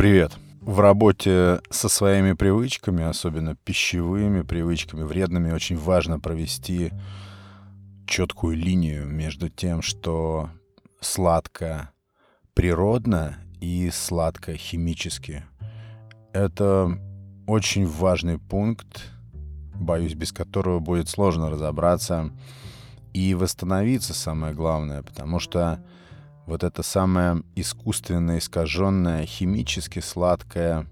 Привет. В работе со своими привычками, особенно пищевыми привычками, вредными, очень важно провести четкую линию между тем, что сладко природно и сладко химически. Это очень важный пункт, боюсь, без которого будет сложно разобраться и восстановиться, самое главное, потому что вот это самое искусственное, искаженное, химически сладкое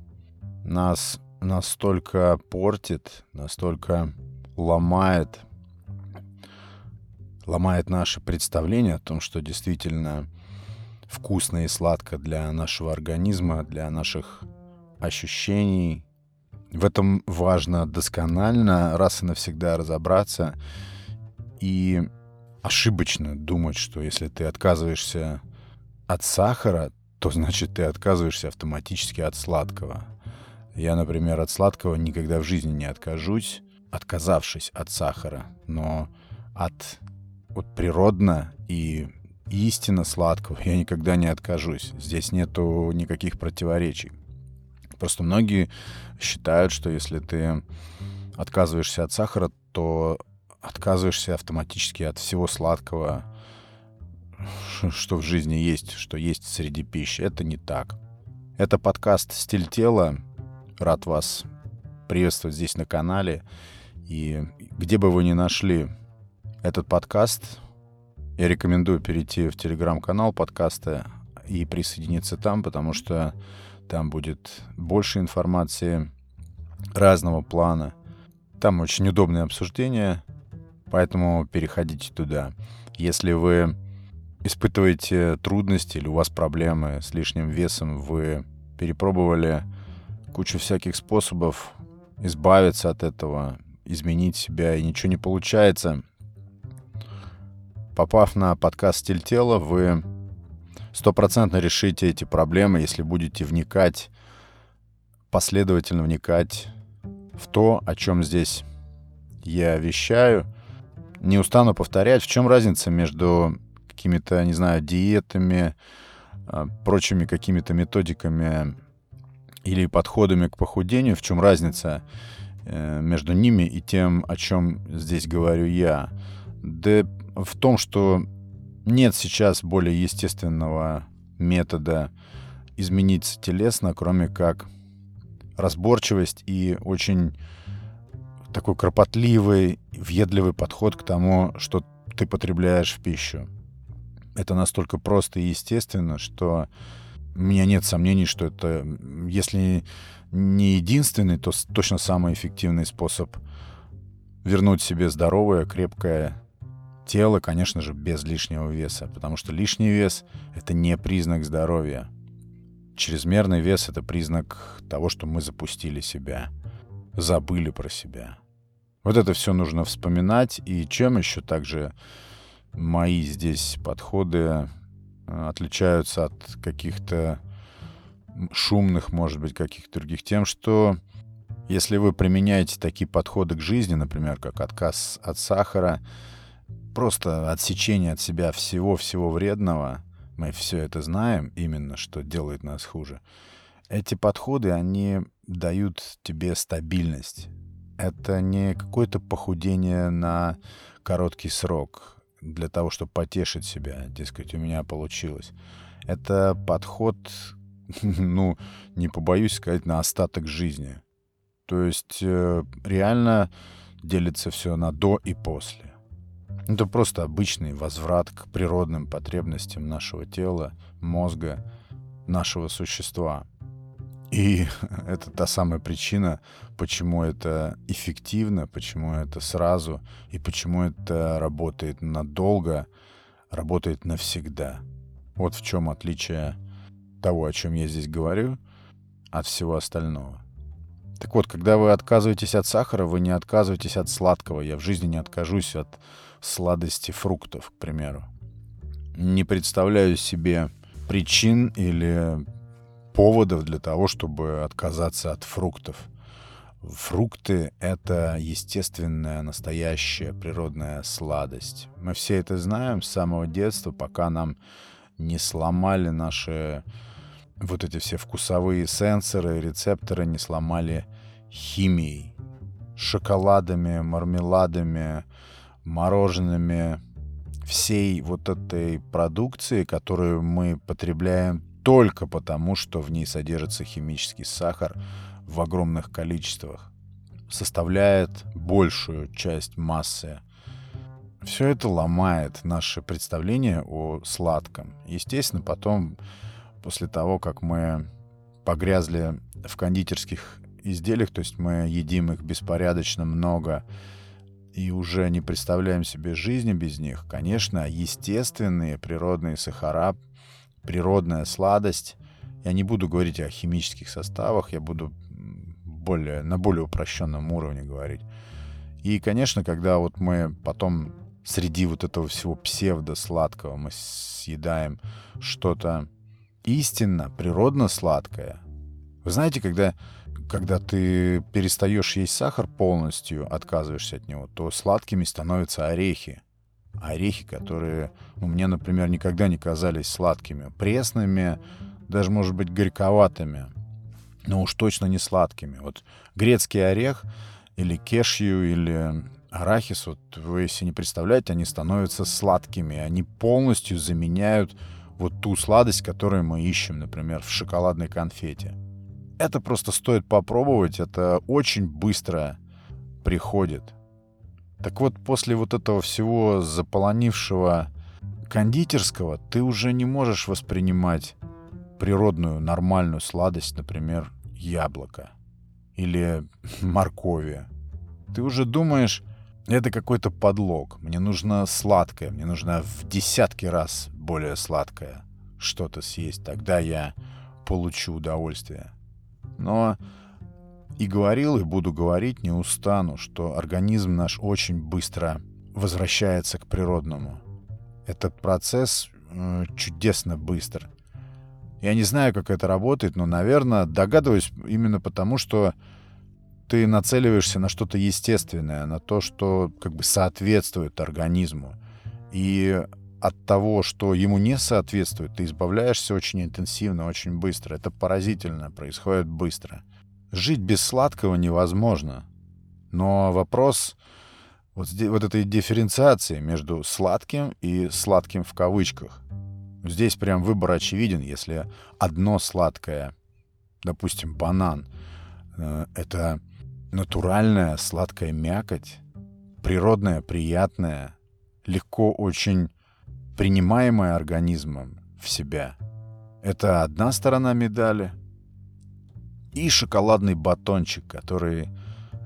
нас настолько портит, настолько ломает, ломает наше представление о том, что действительно вкусно и сладко для нашего организма, для наших ощущений. В этом важно досконально раз и навсегда разобраться и ошибочно думать, что если ты отказываешься от сахара, то значит ты отказываешься автоматически от сладкого. Я, например, от сладкого никогда в жизни не откажусь, отказавшись от сахара, но от вот природно и истинно сладкого я никогда не откажусь. Здесь нету никаких противоречий. Просто многие считают, что если ты отказываешься от сахара, то отказываешься автоматически от всего сладкого, что в жизни есть, что есть среди пищи. Это не так. Это подкаст «Стиль тела». Рад вас приветствовать здесь на канале. И где бы вы ни нашли этот подкаст, я рекомендую перейти в телеграм-канал подкаста и присоединиться там, потому что там будет больше информации разного плана. Там очень удобное обсуждение, поэтому переходите туда. Если вы испытываете трудности или у вас проблемы с лишним весом, вы перепробовали кучу всяких способов избавиться от этого, изменить себя, и ничего не получается, попав на подкаст «Стиль тела», вы стопроцентно решите эти проблемы, если будете вникать, последовательно вникать в то, о чем здесь я вещаю. Не устану повторять, в чем разница между какими-то, не знаю, диетами, а, прочими какими-то методиками или подходами к похудению, в чем разница э, между ними и тем, о чем здесь говорю я. Да в том, что нет сейчас более естественного метода измениться телесно, кроме как разборчивость и очень такой кропотливый, въедливый подход к тому, что ты потребляешь в пищу это настолько просто и естественно, что у меня нет сомнений, что это, если не единственный, то точно самый эффективный способ вернуть себе здоровое, крепкое тело, конечно же, без лишнего веса, потому что лишний вес — это не признак здоровья. Чрезмерный вес — это признак того, что мы запустили себя, забыли про себя. Вот это все нужно вспоминать, и чем еще также мои здесь подходы э, отличаются от каких-то шумных, может быть, каких-то других тем, что если вы применяете такие подходы к жизни, например, как отказ от сахара, просто отсечение от себя всего-всего вредного, мы все это знаем именно, что делает нас хуже. Эти подходы, они дают тебе стабильность. Это не какое-то похудение на короткий срок для того, чтобы потешить себя, дескать, у меня получилось. Это подход, ну, не побоюсь сказать, на остаток жизни. То есть э, реально делится все на до и после. Это просто обычный возврат к природным потребностям нашего тела, мозга, нашего существа. И это та самая причина, почему это эффективно, почему это сразу и почему это работает надолго, работает навсегда. Вот в чем отличие того, о чем я здесь говорю, от всего остального. Так вот, когда вы отказываетесь от сахара, вы не отказываетесь от сладкого. Я в жизни не откажусь от сладости фруктов, к примеру. Не представляю себе причин или поводов для того, чтобы отказаться от фруктов. Фрукты — это естественная, настоящая, природная сладость. Мы все это знаем с самого детства, пока нам не сломали наши вот эти все вкусовые сенсоры, рецепторы не сломали химией, шоколадами, мармеладами, мороженными, всей вот этой продукции, которую мы потребляем только потому, что в ней содержится химический сахар в огромных количествах, составляет большую часть массы. Все это ломает наше представление о сладком. Естественно, потом, после того, как мы погрязли в кондитерских изделиях, то есть мы едим их беспорядочно много, и уже не представляем себе жизни без них, конечно, естественные природные сахара, природная сладость, я не буду говорить о химических составах, я буду более, на более упрощенном уровне говорить. И, конечно, когда вот мы потом среди вот этого всего псевдо-сладкого мы съедаем что-то истинно, природно сладкое. Вы знаете, когда когда ты перестаешь есть сахар полностью, отказываешься от него, то сладкими становятся орехи. Орехи, которые, ну, мне, например, никогда не казались сладкими. Пресными, даже, может быть, горьковатыми. Но уж точно не сладкими. Вот грецкий орех или кешью, или арахис, вот вы если не представляете, они становятся сладкими. Они полностью заменяют вот ту сладость, которую мы ищем, например, в шоколадной конфете. Это просто стоит попробовать, это очень быстро приходит. Так вот, после вот этого всего заполонившего кондитерского, ты уже не можешь воспринимать природную, нормальную сладость, например, яблока или моркови. Ты уже думаешь, это какой-то подлог. Мне нужно сладкое, мне нужно в десятки раз более сладкое что-то съесть. Тогда я получу удовольствие. Но и говорил, и буду говорить, не устану, что организм наш очень быстро возвращается к природному. Этот процесс э, чудесно быстр. Я не знаю, как это работает, но, наверное, догадываюсь именно потому, что ты нацеливаешься на что-то естественное, на то, что как бы соответствует организму. И от того, что ему не соответствует, ты избавляешься очень интенсивно, очень быстро. Это поразительно, происходит быстро. Жить без сладкого невозможно. Но вопрос вот, вот этой дифференциации между сладким и сладким в кавычках. Здесь прям выбор очевиден, если одно сладкое, допустим, банан, э, это натуральная сладкая мякоть, природная, приятная, легко очень принимаемое организмом в себя. Это одна сторона медали. И шоколадный батончик, который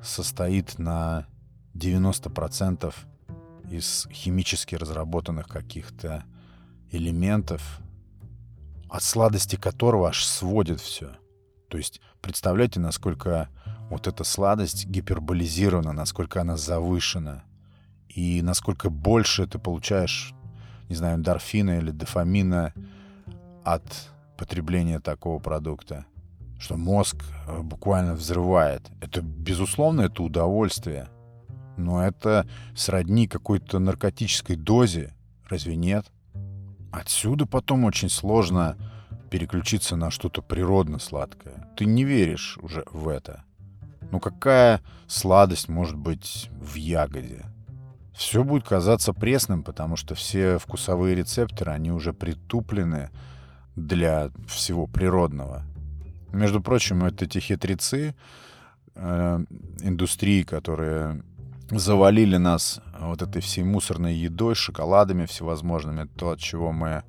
состоит на 90% из химически разработанных каких-то элементов, от сладости которого аж сводит все. То есть представляете, насколько вот эта сладость гиперболизирована, насколько она завышена, и насколько больше ты получаешь не знаю, эндорфина или дофамина от потребления такого продукта, что мозг э, буквально взрывает. Это, безусловно, это удовольствие. Но это сродни какой-то наркотической дозе. Разве нет? Отсюда потом очень сложно переключиться на что-то природно сладкое. Ты не веришь уже в это. Ну какая сладость может быть в ягоде? все будет казаться пресным, потому что все вкусовые рецепторы, они уже притуплены для всего природного. Между прочим, вот эти хитрецы э, индустрии, которые завалили нас вот этой всей мусорной едой, шоколадами всевозможными, то, от чего мы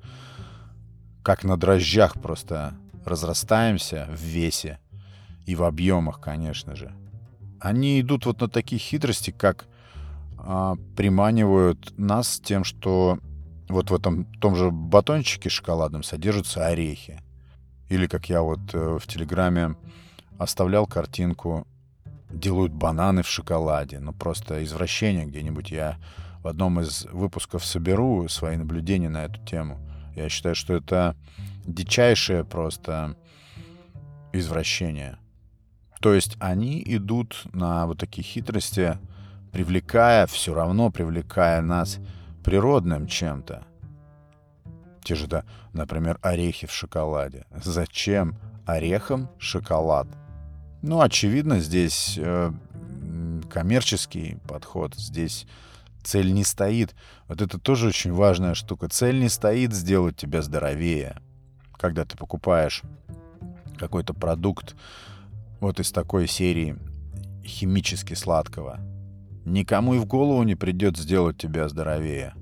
как на дрожжах просто разрастаемся в весе и в объемах, конечно же. Они идут вот на такие хитрости, как а, приманивают нас тем, что вот в этом том же батончике шоколадном содержатся орехи. Или, как я вот э, в Телеграме оставлял картинку, делают бананы в шоколаде. Ну, просто извращение где-нибудь. Я в одном из выпусков соберу свои наблюдения на эту тему. Я считаю, что это дичайшее просто извращение. То есть они идут на вот такие хитрости, привлекая, все равно привлекая нас природным чем-то. Те же, да, например, орехи в шоколаде. Зачем орехам шоколад? Ну, очевидно, здесь э, коммерческий подход. Здесь цель не стоит. Вот это тоже очень важная штука. Цель не стоит сделать тебя здоровее. Когда ты покупаешь какой-то продукт вот из такой серии химически сладкого, никому и в голову не придет сделать тебя здоровее.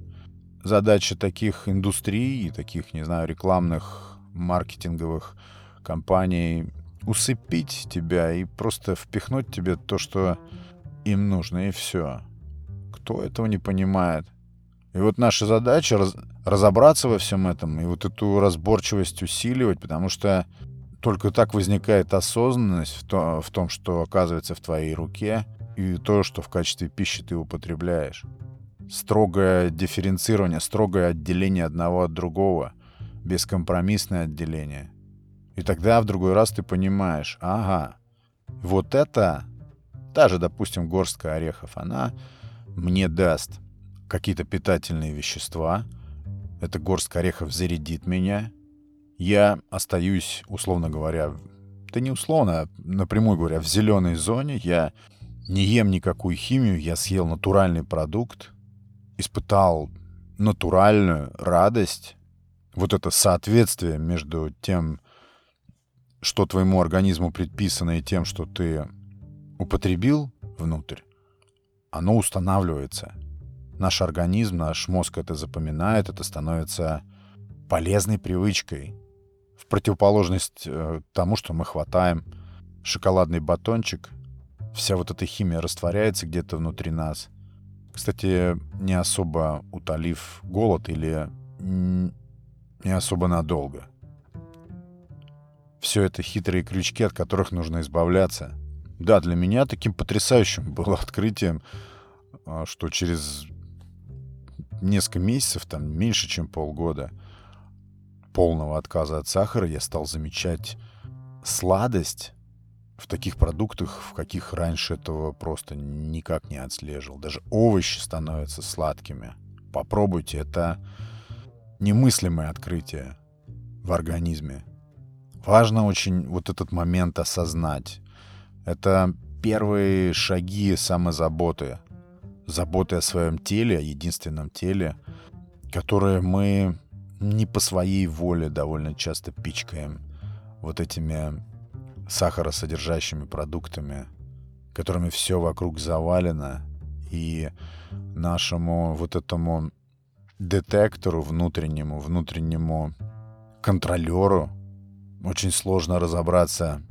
Задача таких индустрий и таких, не знаю, рекламных, маркетинговых компаний усыпить тебя и просто впихнуть тебе то, что им нужно, и все. Кто этого не понимает? И вот наша задача раз, разобраться во всем этом и вот эту разборчивость усиливать, потому что только так возникает осознанность в, то, в том, что оказывается в твоей руке, и то, что в качестве пищи ты употребляешь. Строгое дифференцирование, строгое отделение одного от другого, бескомпромиссное отделение. И тогда в другой раз ты понимаешь, ага, вот это Та же, допустим, горстка орехов, она мне даст какие-то питательные вещества. Эта горстка орехов зарядит меня. Я остаюсь, условно говоря, да не условно, а напрямую говоря, в зеленой зоне. Я не ем никакую химию, я съел натуральный продукт, испытал натуральную радость, вот это соответствие между тем, что твоему организму предписано, и тем, что ты употребил внутрь, оно устанавливается. Наш организм, наш мозг это запоминает, это становится полезной привычкой. В противоположность э, тому, что мы хватаем шоколадный батончик, вся вот эта химия растворяется где-то внутри нас. Кстати, не особо утолив голод или не особо надолго. Все это хитрые крючки, от которых нужно избавляться. Да, для меня таким потрясающим было открытием, а, что через несколько месяцев, там меньше, чем полгода полного отказа от сахара, я стал замечать сладость в таких продуктах, в каких раньше этого просто никак не отслеживал. Даже овощи становятся сладкими. Попробуйте, это немыслимое открытие в организме. Важно очень вот этот момент осознать. Это первые шаги самозаботы. Заботы о своем теле, о единственном теле, которое мы не по своей воле довольно часто пичкаем вот этими сахаросодержащими продуктами, которыми все вокруг завалено, и нашему вот этому детектору внутреннему, внутреннему контролеру очень сложно разобраться,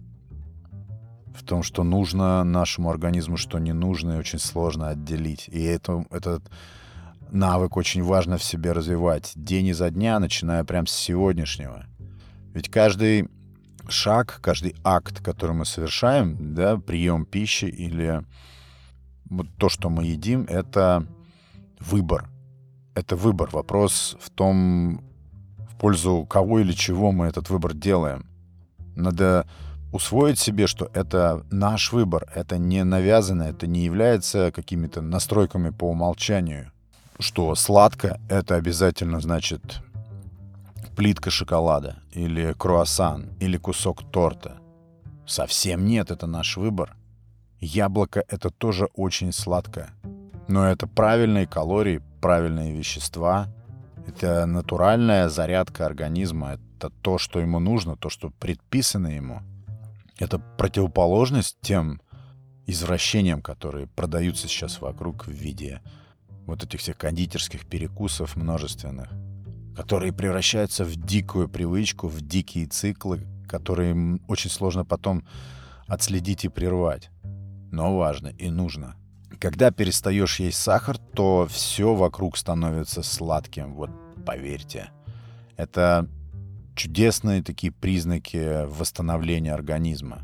в том, что нужно нашему организму, что не нужно, и очень сложно отделить. И это, этот навык очень важно в себе развивать день изо дня, начиная прямо с сегодняшнего. Ведь каждый шаг, каждый акт, который мы совершаем, да, прием пищи или вот то, что мы едим, это выбор. Это выбор. Вопрос в том, в пользу кого или чего мы этот выбор делаем. Надо усвоить себе, что это наш выбор, это не навязано, это не является какими-то настройками по умолчанию. Что сладко — это обязательно значит плитка шоколада, или круассан, или кусок торта. Совсем нет, это наш выбор. Яблоко — это тоже очень сладко. Но это правильные калории, правильные вещества. Это натуральная зарядка организма. Это то, что ему нужно, то, что предписано ему — это противоположность тем извращениям, которые продаются сейчас вокруг в виде вот этих всех кондитерских перекусов множественных, которые превращаются в дикую привычку, в дикие циклы, которые очень сложно потом отследить и прервать. Но важно и нужно. Когда перестаешь есть сахар, то все вокруг становится сладким, вот поверьте. Это чудесные такие признаки восстановления организма.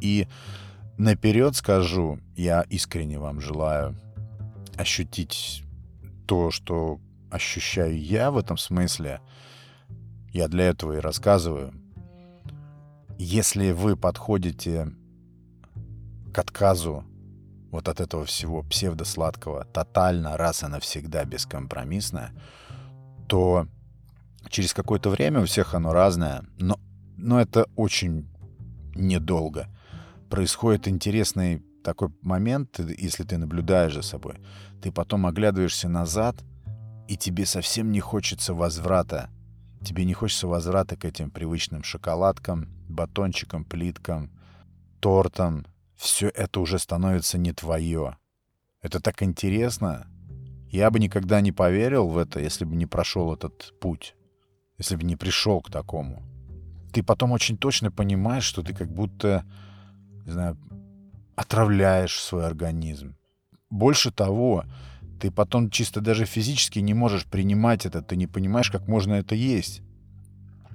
И наперед скажу, я искренне вам желаю ощутить то, что ощущаю я в этом смысле. Я для этого и рассказываю. Если вы подходите к отказу вот от этого всего псевдосладкого тотально, раз и навсегда, бескомпромиссно, то через какое-то время, у всех оно разное, но, но это очень недолго. Происходит интересный такой момент, если ты наблюдаешь за собой. Ты потом оглядываешься назад, и тебе совсем не хочется возврата. Тебе не хочется возврата к этим привычным шоколадкам, батончикам, плиткам, тортам. Все это уже становится не твое. Это так интересно. Я бы никогда не поверил в это, если бы не прошел этот путь. Если бы не пришел к такому. Ты потом очень точно понимаешь, что ты как будто, не знаю, отравляешь свой организм. Больше того, ты потом чисто даже физически не можешь принимать это, ты не понимаешь, как можно это есть.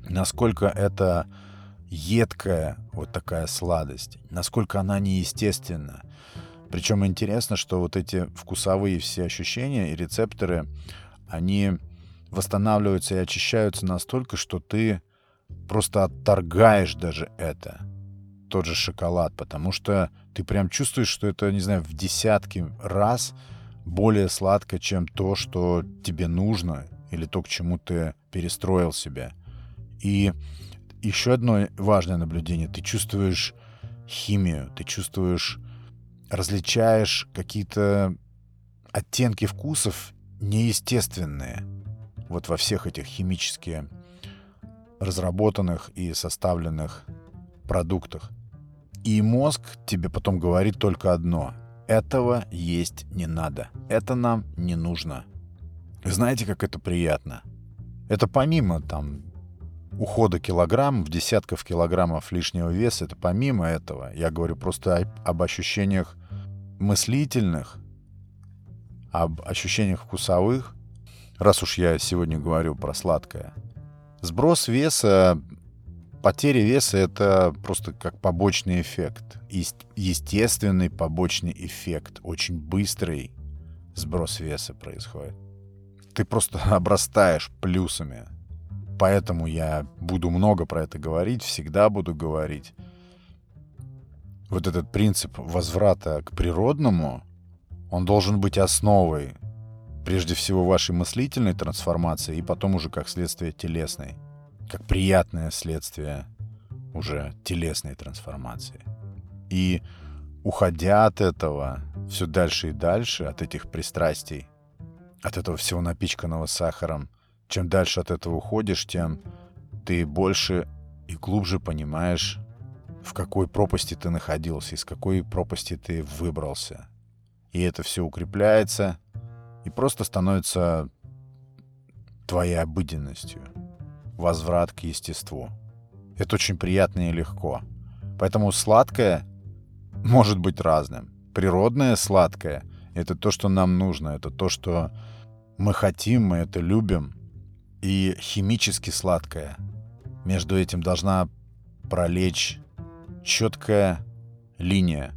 Насколько это едкая вот такая сладость, насколько она неестественна. Причем интересно, что вот эти вкусовые все ощущения и рецепторы, они восстанавливаются и очищаются настолько, что ты просто отторгаешь даже это, тот же шоколад, потому что ты прям чувствуешь, что это, не знаю, в десятки раз более сладко, чем то, что тебе нужно, или то, к чему ты перестроил себя. И еще одно важное наблюдение. Ты чувствуешь химию, ты чувствуешь, различаешь какие-то оттенки вкусов неестественные. Вот во всех этих химически разработанных и составленных продуктах. И мозг тебе потом говорит только одно. Этого есть не надо. Это нам не нужно. Знаете, как это приятно? Это помимо там ухода килограмм, в десятков килограммов лишнего веса, это помимо этого. Я говорю просто об ощущениях мыслительных, об ощущениях вкусовых, раз уж я сегодня говорю про сладкое. Сброс веса, потеря веса — это просто как побочный эффект. Естественный побочный эффект. Очень быстрый сброс веса происходит. Ты просто обрастаешь плюсами — Поэтому я буду много про это говорить, всегда буду говорить. Вот этот принцип возврата к природному, он должен быть основой прежде всего вашей мыслительной трансформации и потом уже как следствие телесной, как приятное следствие уже телесной трансформации. И уходя от этого все дальше и дальше, от этих пристрастий, от этого всего напичканного сахаром, чем дальше от этого уходишь, тем ты больше и глубже понимаешь, в какой пропасти ты находился, из какой пропасти ты выбрался. И это все укрепляется и просто становится твоей обыденностью. Возврат к естеству. Это очень приятно и легко. Поэтому сладкое может быть разным. Природное сладкое — это то, что нам нужно, это то, что мы хотим, мы это любим и химически сладкая. Между этим должна пролечь четкая линия.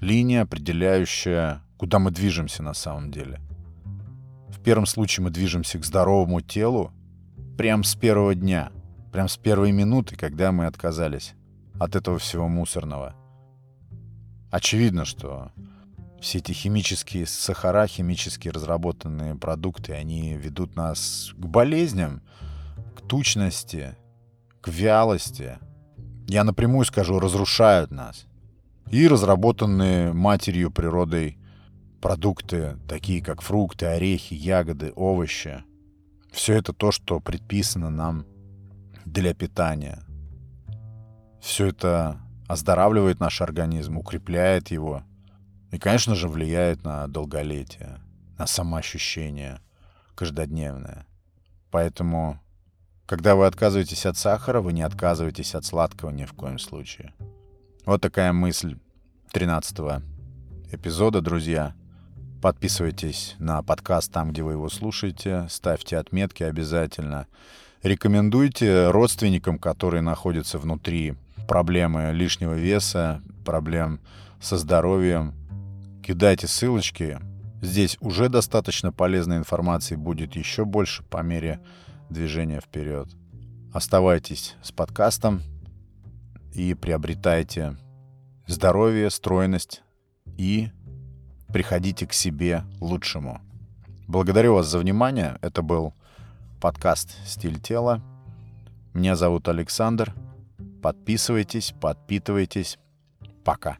Линия, определяющая, куда мы движемся на самом деле. В первом случае мы движемся к здоровому телу прямо с первого дня, прямо с первой минуты, когда мы отказались от этого всего мусорного. Очевидно, что все эти химические сахара, химически разработанные продукты, они ведут нас к болезням, к тучности, к вялости. Я напрямую скажу, разрушают нас. И разработанные матерью природой продукты, такие как фрукты, орехи, ягоды, овощи. Все это то, что предписано нам для питания. Все это оздоравливает наш организм, укрепляет его – и, конечно же, влияет на долголетие, на самоощущение каждодневное. Поэтому, когда вы отказываетесь от сахара, вы не отказываетесь от сладкого ни в коем случае. Вот такая мысль 13 эпизода, друзья. Подписывайтесь на подкаст там, где вы его слушаете. Ставьте отметки обязательно. Рекомендуйте родственникам, которые находятся внутри проблемы лишнего веса, проблем со здоровьем, Кидайте ссылочки. Здесь уже достаточно полезной информации будет еще больше по мере движения вперед. Оставайтесь с подкастом и приобретайте здоровье, стройность и приходите к себе лучшему. Благодарю вас за внимание. Это был подкаст «Стиль тела». Меня зовут Александр. Подписывайтесь, подпитывайтесь. Пока.